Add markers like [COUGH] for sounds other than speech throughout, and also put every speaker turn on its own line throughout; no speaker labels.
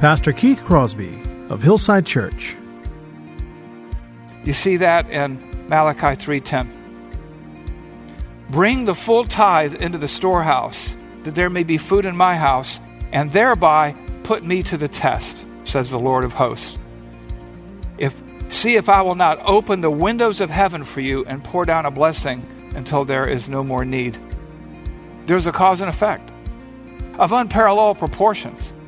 Pastor Keith Crosby of Hillside Church.
You see that in Malachi 3:10. Bring the full tithe into the storehouse, that there may be food in my house, and thereby put me to the test, says the Lord of hosts. If see if I will not open the windows of heaven for you and pour down a blessing until there is no more need. There's a cause and effect of unparalleled proportions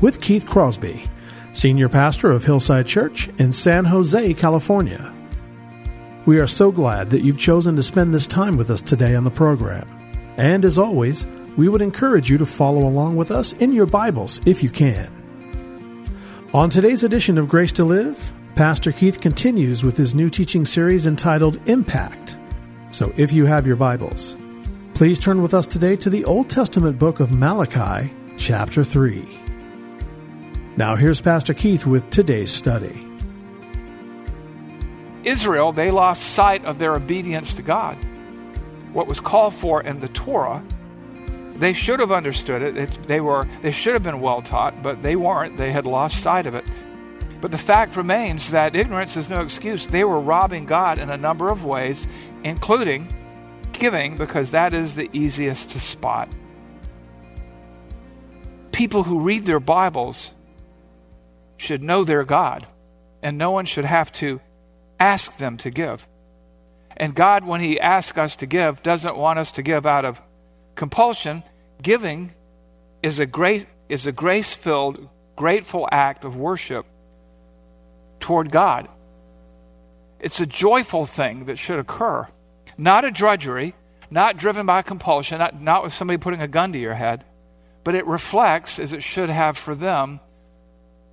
with Keith Crosby, Senior Pastor of Hillside Church in San Jose, California. We are so glad that you've chosen to spend this time with us today on the program. And as always, we would encourage you to follow along with us in your Bibles if you can. On today's edition of Grace to Live, Pastor Keith continues with his new teaching series entitled Impact. So if you have your Bibles, please turn with us today to the Old Testament book of Malachi, chapter 3. Now here's Pastor Keith with today's study.
Israel, they lost sight of their obedience to God. What was called for in the Torah, they should have understood it. They were they should have been well taught, but they weren't. They had lost sight of it. But the fact remains that ignorance is no excuse. They were robbing God in a number of ways, including giving, because that is the easiest to spot. People who read their Bibles should know their God, and no one should have to ask them to give. And God, when He asks us to give, doesn't want us to give out of compulsion. Giving is a great is a grace-filled, grateful act of worship toward God. It's a joyful thing that should occur, not a drudgery, not driven by compulsion, not, not with somebody putting a gun to your head, but it reflects, as it should have for them,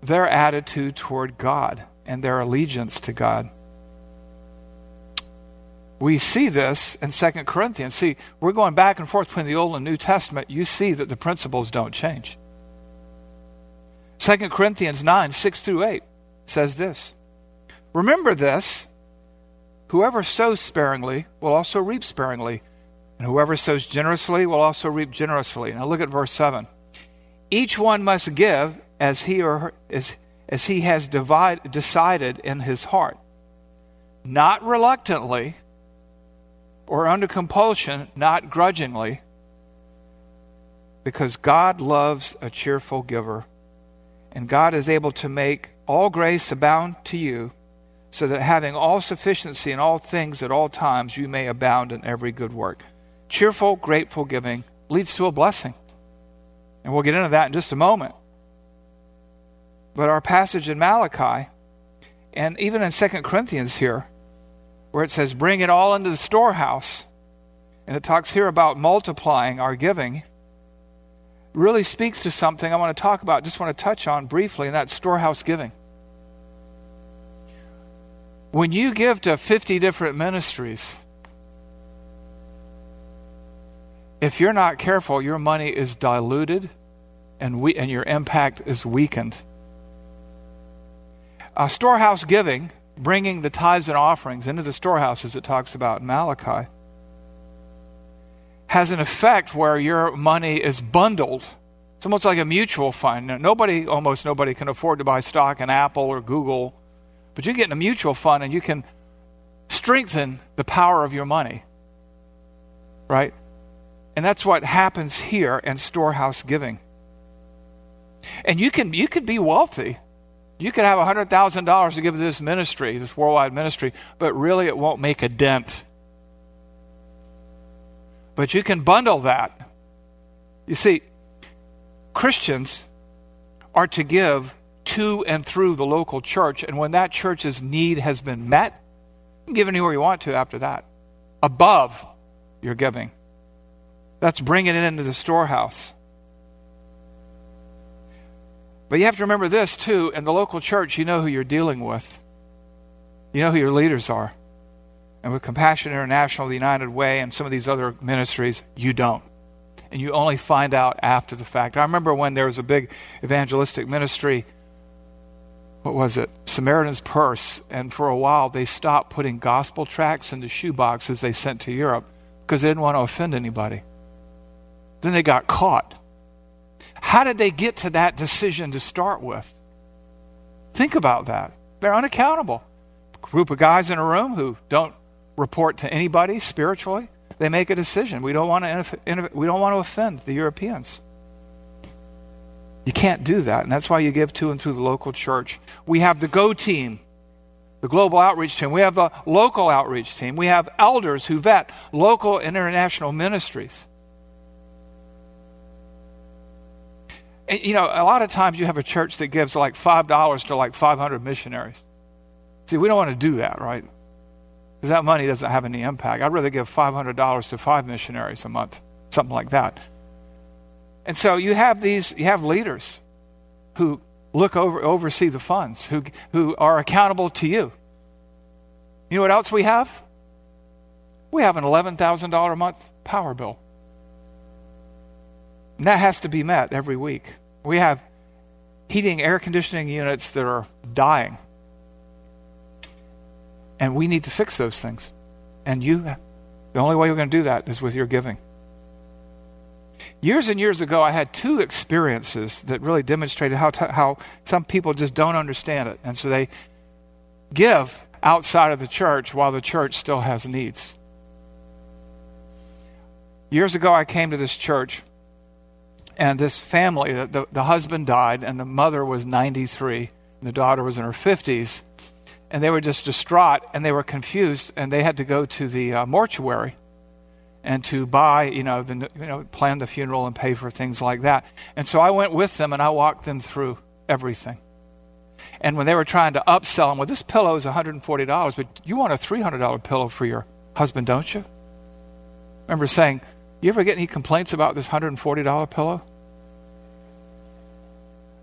their attitude toward God and their allegiance to God. We see this in 2 Corinthians. See, we're going back and forth between the Old and New Testament. You see that the principles don't change. 2 Corinthians 9, 6 through 8 says this Remember this whoever sows sparingly will also reap sparingly, and whoever sows generously will also reap generously. Now look at verse 7. Each one must give as he or her, as, as he has divide, decided in his heart, not reluctantly or under compulsion, not grudgingly, because God loves a cheerful giver. And God is able to make all grace abound to you, so that having all sufficiency in all things at all times, you may abound in every good work. Cheerful, grateful giving leads to a blessing. And we'll get into that in just a moment. But our passage in Malachi, and even in 2 Corinthians here, where it says, Bring it all into the storehouse, and it talks here about multiplying our giving, really speaks to something I want to talk about, just want to touch on briefly, and that's storehouse giving. When you give to 50 different ministries, if you're not careful, your money is diluted and, we, and your impact is weakened uh, storehouse giving, bringing the tithes and offerings into the storehouse, as it talks about in Malachi, has an effect where your money is bundled. It's almost like a mutual fund. Nobody, almost nobody, can afford to buy stock in Apple or Google, but you get in a mutual fund and you can strengthen the power of your money. Right? And that's what happens here in storehouse giving. And you can you could be wealthy. You could have $100,000 to give to this ministry, this worldwide ministry, but really it won't make a dent. But you can bundle that. You see, Christians are to give to and through the local church, and when that church's need has been met, you can give anywhere you want to after that, above your giving. That's bringing it into the storehouse. But you have to remember this, too. In the local church, you know who you're dealing with, you know who your leaders are. And with Compassion International, the United Way, and some of these other ministries, you don't. And you only find out after the fact. I remember when there was a big evangelistic ministry. What was it? Samaritan's Purse. And for a while, they stopped putting gospel tracts into shoe boxes they sent to Europe because they didn't want to offend anybody. Then they got caught. How did they get to that decision to start with? Think about that. They're unaccountable. A group of guys in a room who don't report to anybody spiritually. They make a decision. We don't want to, we don't want to offend the Europeans. You can't do that, and that's why you give to and through the local church. We have the Go team, the global outreach team. We have the local outreach team. We have elders who vet local and international ministries. You know, a lot of times you have a church that gives like $5 to like 500 missionaries. See, we don't want to do that, right? Because that money doesn't have any impact. I'd rather give $500 to five missionaries a month, something like that. And so you have these, you have leaders who look over, oversee the funds, who, who are accountable to you. You know what else we have? We have an $11,000 a month power bill. And that has to be met every week. We have heating, air conditioning units that are dying. And we need to fix those things. And you, the only way you're going to do that is with your giving. Years and years ago, I had two experiences that really demonstrated how, t- how some people just don't understand it. And so they give outside of the church while the church still has needs. Years ago, I came to this church and this family, the, the husband died, and the mother was 93, and the daughter was in her 50s. And they were just distraught and they were confused, and they had to go to the uh, mortuary and to buy, you know, the, you know, plan the funeral and pay for things like that. And so I went with them and I walked them through everything. And when they were trying to upsell them, well, this pillow is $140, but you want a $300 pillow for your husband, don't you? I remember saying, You ever get any complaints about this $140 pillow?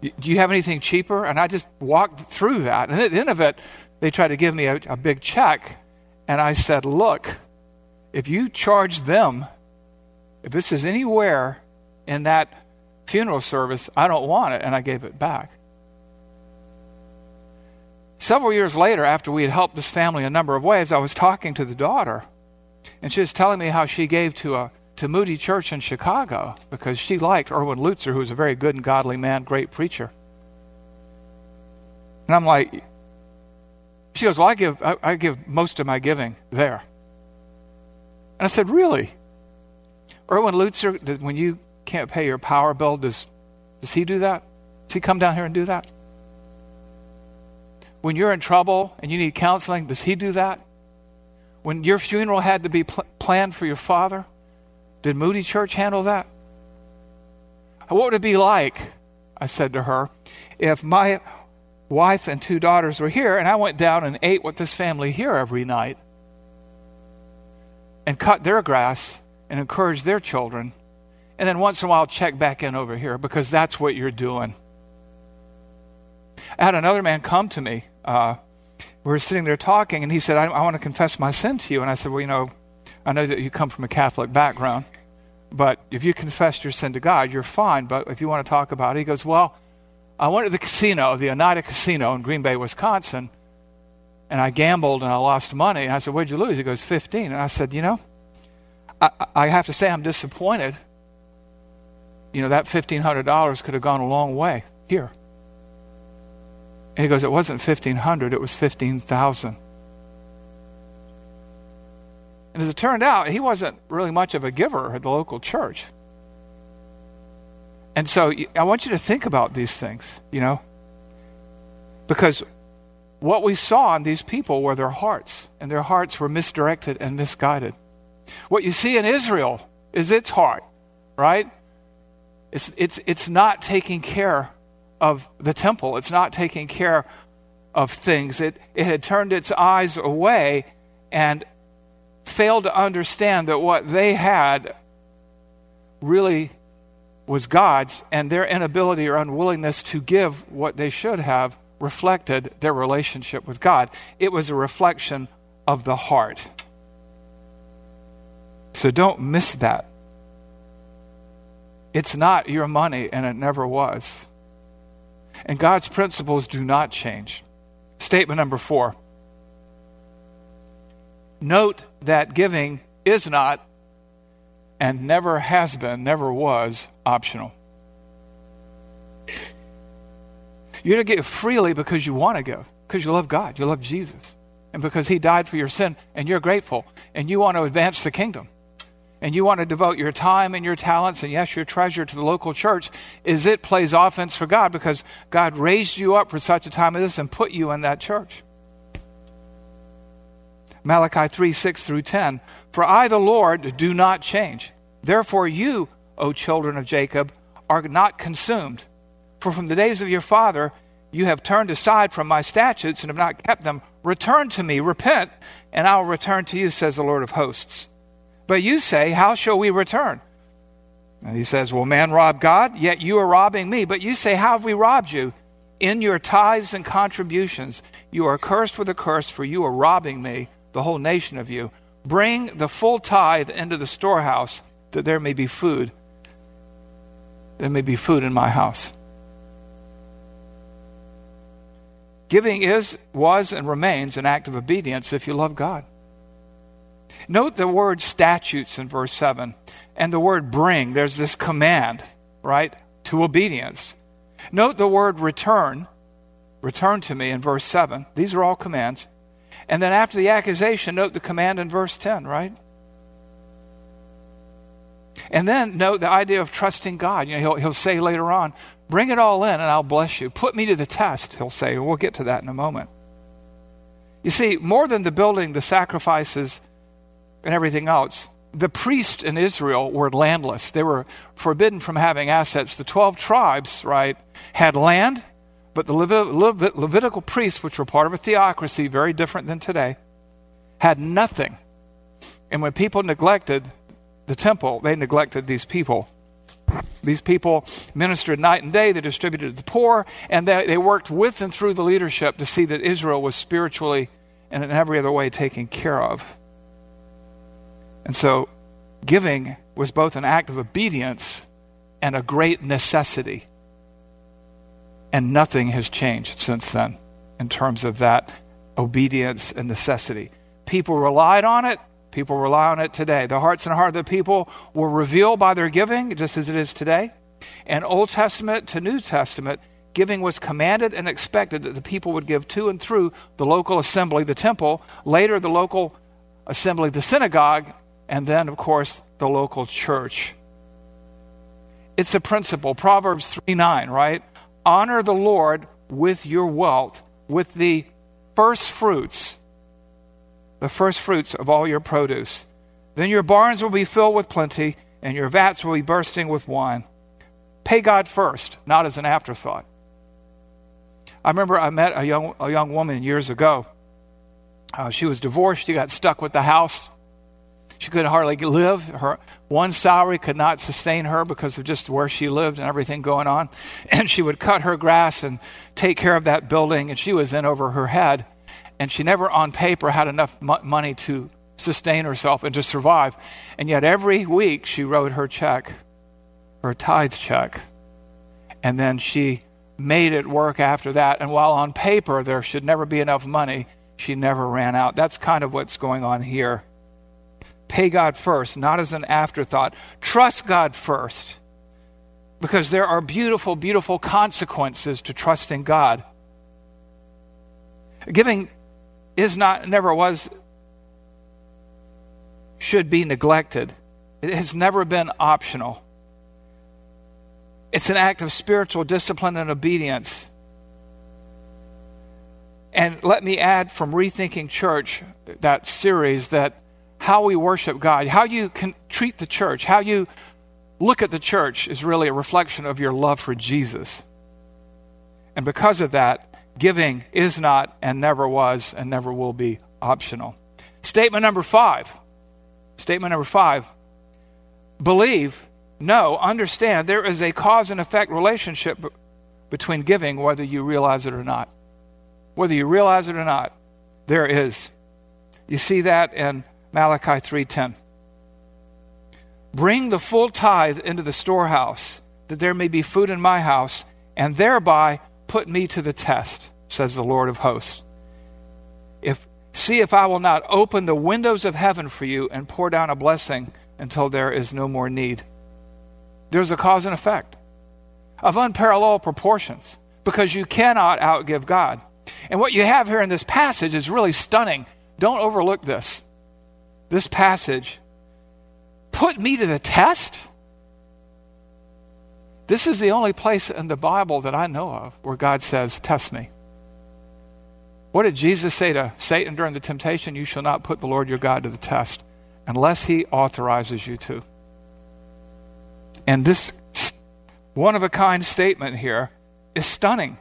Do you have anything cheaper? And I just walked through that. And at the end of it, they tried to give me a, a big check. And I said, Look, if you charge them, if this is anywhere in that funeral service, I don't want it. And I gave it back. Several years later, after we had helped this family a number of ways, I was talking to the daughter. And she was telling me how she gave to a to Moody Church in Chicago because she liked Erwin Lutzer, who was a very good and godly man, great preacher. And I'm like, she goes, Well, I give, I, I give most of my giving there. And I said, Really? Erwin Lutzer, when you can't pay your power bill, does, does he do that? Does he come down here and do that? When you're in trouble and you need counseling, does he do that? When your funeral had to be pl- planned for your father, did Moody Church handle that? What would it be like, I said to her, if my wife and two daughters were here and I went down and ate with this family here every night and cut their grass and encouraged their children and then once in a while check back in over here because that's what you're doing. I had another man come to me. Uh, we were sitting there talking, and he said, I, I want to confess my sin to you. And I said, Well, you know, I know that you come from a Catholic background, but if you confess your sin to God, you're fine. But if you want to talk about it, he goes, Well, I went to the casino, the Oneida Casino in Green Bay, Wisconsin, and I gambled and I lost money. And I said, What'd you lose? He goes, 15. And I said, You know, I, I have to say I'm disappointed. You know, that $1,500 could have gone a long way here. And he goes, It wasn't 1500 it was 15,000. And as it turned out, he wasn't really much of a giver at the local church. And so I want you to think about these things, you know, because what we saw in these people were their hearts, and their hearts were misdirected and misguided. What you see in Israel is its heart, right? It's, it's, it's not taking care of the temple, it's not taking care of things. It, it had turned its eyes away and failed to understand that what they had really was God's, and their inability or unwillingness to give what they should have reflected their relationship with God. It was a reflection of the heart. So don't miss that. It's not your money, and it never was. And God's principles do not change. Statement number four Note that giving is not and never has been, never was optional. You're to give freely because you want to give, because you love God, you love Jesus, and because He died for your sin, and you're grateful, and you want to advance the kingdom, and you want to devote your time and your talents, and yes, your treasure to the local church, is it plays offense for God because God raised you up for such a time as this and put you in that church. Malachi 3 6 through 10. For I, the Lord, do not change. Therefore, you, O children of Jacob, are not consumed. For from the days of your father, you have turned aside from my statutes and have not kept them. Return to me, repent, and I will return to you, says the Lord of hosts. But you say, How shall we return? And he says, Will man rob God? Yet you are robbing me. But you say, How have we robbed you? In your tithes and contributions, you are cursed with a curse, for you are robbing me the whole nation of you. Bring the full tithe into the storehouse, that there may be food. There may be food in my house. Giving is, was, and remains an act of obedience if you love God. Note the word statutes in verse 7 and the word bring. There's this command, right, to obedience. Note the word return, return to me in verse 7. These are all commands. And then after the accusation, note the command in verse 10, right? And then note the idea of trusting God. You know, he'll, he'll say later on, bring it all in and I'll bless you. Put me to the test, he'll say. We'll get to that in a moment. You see, more than the building, the sacrifices, and everything else, the priests in Israel were landless. They were forbidden from having assets. The 12 tribes, right, had land but the Levit- Levitical priests, which were part of a theocracy, very different than today, had nothing. And when people neglected the temple, they neglected these people. These people ministered night and day, they distributed to the poor, and they, they worked with and through the leadership to see that Israel was spiritually and in every other way taken care of. And so giving was both an act of obedience and a great necessity. And nothing has changed since then in terms of that obedience and necessity. People relied on it. People rely on it today. The hearts and heart of the people were revealed by their giving, just as it is today. And Old Testament to New Testament, giving was commanded and expected that the people would give to and through the local assembly, the temple, later the local assembly, the synagogue, and then, of course, the local church. It's a principle. Proverbs 3 9, right? Honor the Lord with your wealth, with the first fruits, the first fruits of all your produce. Then your barns will be filled with plenty, and your vats will be bursting with wine. Pay God first, not as an afterthought. I remember I met a young, a young woman years ago. Uh, she was divorced. She got stuck with the house. She could hardly live. Her one salary could not sustain her because of just where she lived and everything going on. [CLEARS THROAT] And she would cut her grass and take care of that building, and she was in over her head. And she never, on paper, had enough money to sustain herself and to survive. And yet, every week, she wrote her check, her tithe check. And then she made it work after that. And while on paper there should never be enough money, she never ran out. That's kind of what's going on here. Pay God first, not as an afterthought. Trust God first. Because there are beautiful, beautiful consequences to trusting God. Giving is not, never was, should be neglected. It has never been optional. It's an act of spiritual discipline and obedience. And let me add from Rethinking Church, that series, that how we worship God, how you can treat the church, how you look at the church is really a reflection of your love for Jesus. And because of that, giving is not and never was and never will be optional. Statement number five. Statement number five. Believe, know, understand there is a cause and effect relationship between giving, whether you realize it or not. Whether you realize it or not, there is. You see that in Malachi 3:10. Bring the full tithe into the storehouse, that there may be food in my house, and thereby put me to the test, says the Lord of hosts. If see if I will not open the windows of heaven for you and pour down a blessing until there is no more need. There's a cause and effect of unparalleled proportions because you cannot outgive God. And what you have here in this passage is really stunning. Don't overlook this this passage put me to the test? This is the only place in the Bible that I know of where God says, Test me. What did Jesus say to Satan during the temptation? You shall not put the Lord your God to the test unless he authorizes you to. And this one of a kind statement here is stunning.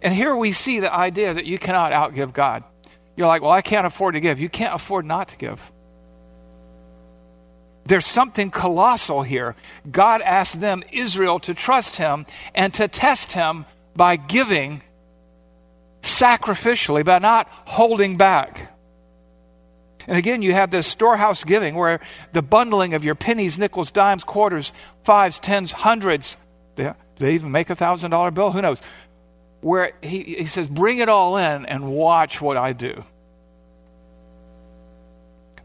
And here we see the idea that you cannot outgive God. You're like, well, I can't afford to give. You can't afford not to give. There's something colossal here. God asked them, Israel, to trust Him and to test Him by giving sacrificially, by not holding back. And again, you have this storehouse giving where the bundling of your pennies, nickels, dimes, quarters, fives, tens, hundreds, they, they even make a thousand dollar bill, who knows? Where he, he says, Bring it all in and watch what I do.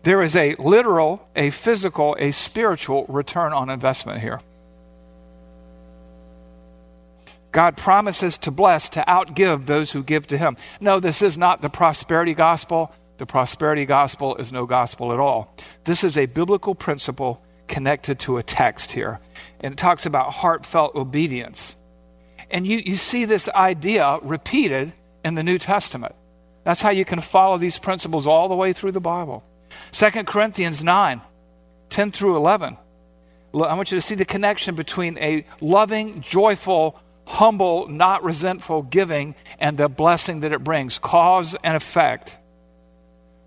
There is a literal, a physical, a spiritual return on investment here. God promises to bless, to outgive those who give to Him. No, this is not the prosperity gospel. The prosperity gospel is no gospel at all. This is a biblical principle connected to a text here. And it talks about heartfelt obedience. And you, you see this idea repeated in the New Testament. That's how you can follow these principles all the way through the Bible. 2 Corinthians 9, 10 through 11. I want you to see the connection between a loving, joyful, humble, not resentful giving and the blessing that it brings, cause and effect.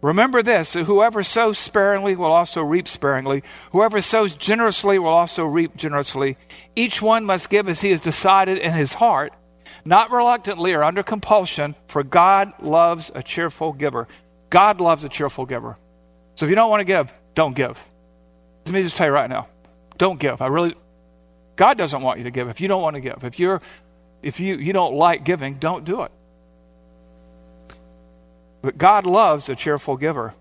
Remember this whoever sows sparingly will also reap sparingly. Whoever sows generously will also reap generously. Each one must give as he has decided in his heart, not reluctantly or under compulsion, for God loves a cheerful giver. God loves a cheerful giver. So if you don't want to give, don't give. Let me just tell you right now don't give. I really, God doesn't want you to give if you don't want to give. If, you're, if you, you don't like giving, don't do it. But God loves a cheerful giver.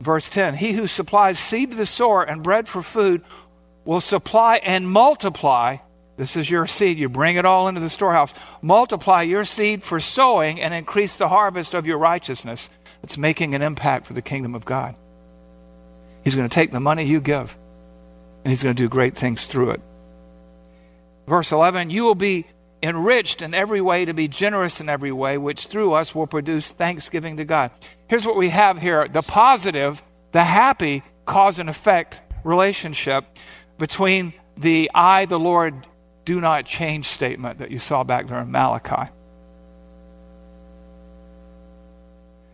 Verse 10 He who supplies seed to the sower and bread for food will supply and multiply. This is your seed. You bring it all into the storehouse. Multiply your seed for sowing and increase the harvest of your righteousness. It's making an impact for the kingdom of God. He's going to take the money you give and he's going to do great things through it. Verse 11 You will be enriched in every way to be generous in every way, which through us will produce thanksgiving to God. Here's what we have here the positive, the happy cause and effect relationship between the I, the Lord, do not change statement that you saw back there in Malachi.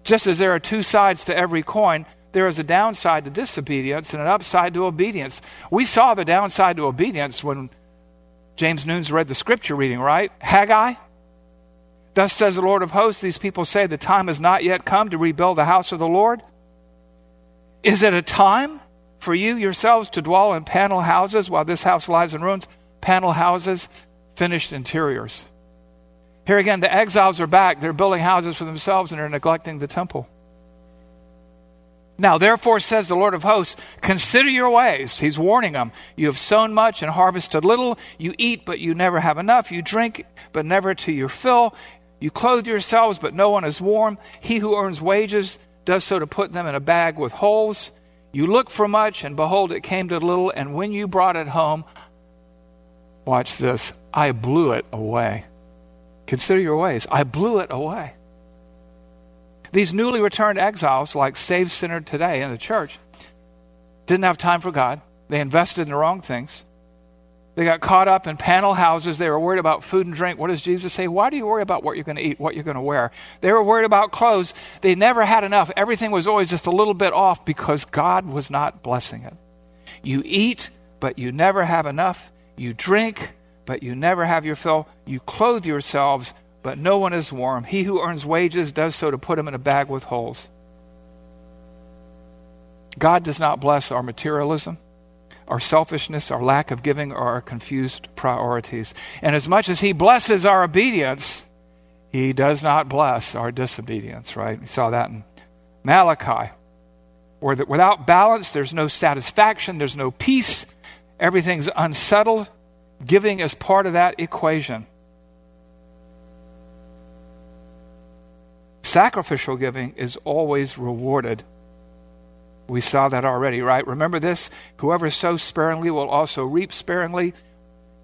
Just as there are two sides to every coin, there is a downside to disobedience and an upside to obedience. We saw the downside to obedience when James Noons read the scripture reading, right? Haggai. Thus says the Lord of hosts, these people say the time has not yet come to rebuild the house of the Lord. Is it a time for you yourselves to dwell in panel houses while this house lies in ruins? Panel houses, finished interiors. Here again, the exiles are back. They're building houses for themselves and they're neglecting the temple. Now, therefore, says the Lord of hosts, consider your ways. He's warning them. You have sown much and harvested little. You eat, but you never have enough. You drink, but never to your fill. You clothe yourselves, but no one is warm. He who earns wages does so to put them in a bag with holes. You look for much, and behold, it came to little. And when you brought it home, watch this, I blew it away. Consider your ways. I blew it away. These newly returned exiles, like Save Center today in the church, didn't have time for God. They invested in the wrong things. They got caught up in panel houses. They were worried about food and drink. What does Jesus say? Why do you worry about what you're going to eat, what you're going to wear? They were worried about clothes. They never had enough. Everything was always just a little bit off because God was not blessing it. You eat, but you never have enough. You drink, but you never have your fill. You clothe yourselves, but no one is warm. He who earns wages does so to put him in a bag with holes. God does not bless our materialism, our selfishness, our lack of giving, or our confused priorities. And as much as He blesses our obedience, He does not bless our disobedience, right? We saw that in Malachi, where that without balance, there's no satisfaction, there's no peace, everything's unsettled. Giving is part of that equation. Sacrificial giving is always rewarded. We saw that already, right? Remember this whoever sows sparingly will also reap sparingly.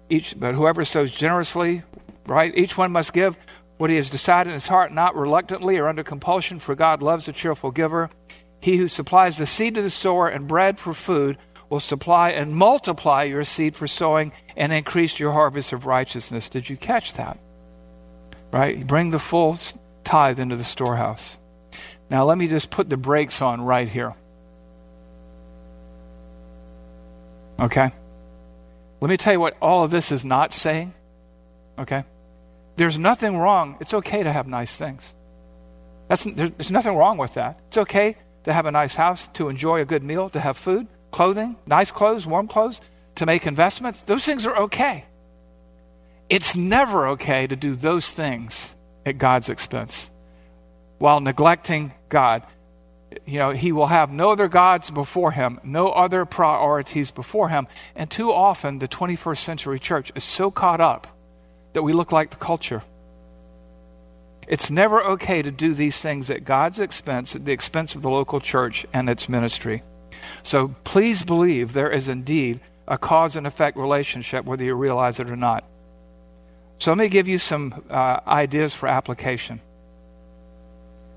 Each, but whoever sows generously, right? Each one must give what he has decided in his heart, not reluctantly or under compulsion, for God loves a cheerful giver. He who supplies the seed to the sower and bread for food will supply and multiply your seed for sowing and increase your harvest of righteousness. Did you catch that? Right? Bring the full tithe into the storehouse. Now, let me just put the brakes on right here. Okay? Let me tell you what all of this is not saying. Okay? There's nothing wrong. It's okay to have nice things. That's, there's nothing wrong with that. It's okay to have a nice house, to enjoy a good meal, to have food, clothing, nice clothes, warm clothes, to make investments. Those things are okay. It's never okay to do those things at God's expense while neglecting God. You know, he will have no other gods before him, no other priorities before him. And too often, the 21st century church is so caught up that we look like the culture. It's never okay to do these things at God's expense, at the expense of the local church and its ministry. So please believe there is indeed a cause and effect relationship, whether you realize it or not. So let me give you some uh, ideas for application.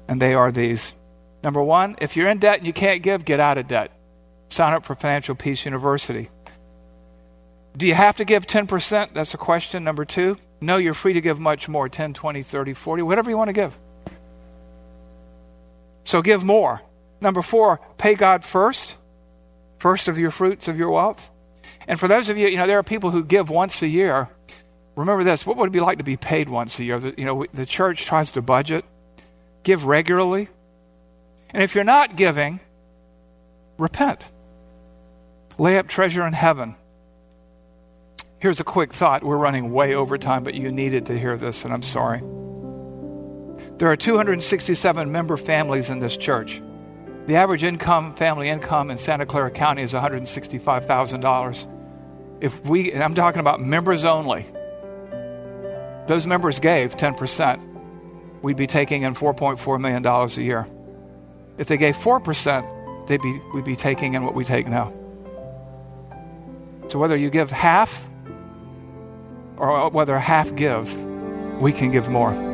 And they are these. Number one, if you're in debt and you can't give, get out of debt. Sign up for Financial Peace University. Do you have to give 10%? That's a question. Number two, no, you're free to give much more 10, 20, 30, 40, whatever you want to give. So give more. Number four, pay God first, first of your fruits of your wealth. And for those of you, you know, there are people who give once a year remember this what would it be like to be paid once a year? The, you know, the church tries to budget, give regularly. And if you're not giving, repent. Lay up treasure in heaven. Here's a quick thought. We're running way over time, but you needed to hear this, and I'm sorry. There are 267 member families in this church. The average income, family income in Santa Clara County is $165,000. If we, I'm talking about members only, those members gave 10%, we'd be taking in $4.4 million a year. If they gave 4%, they'd be, we'd be taking in what we take now. So whether you give half or whether half give, we can give more.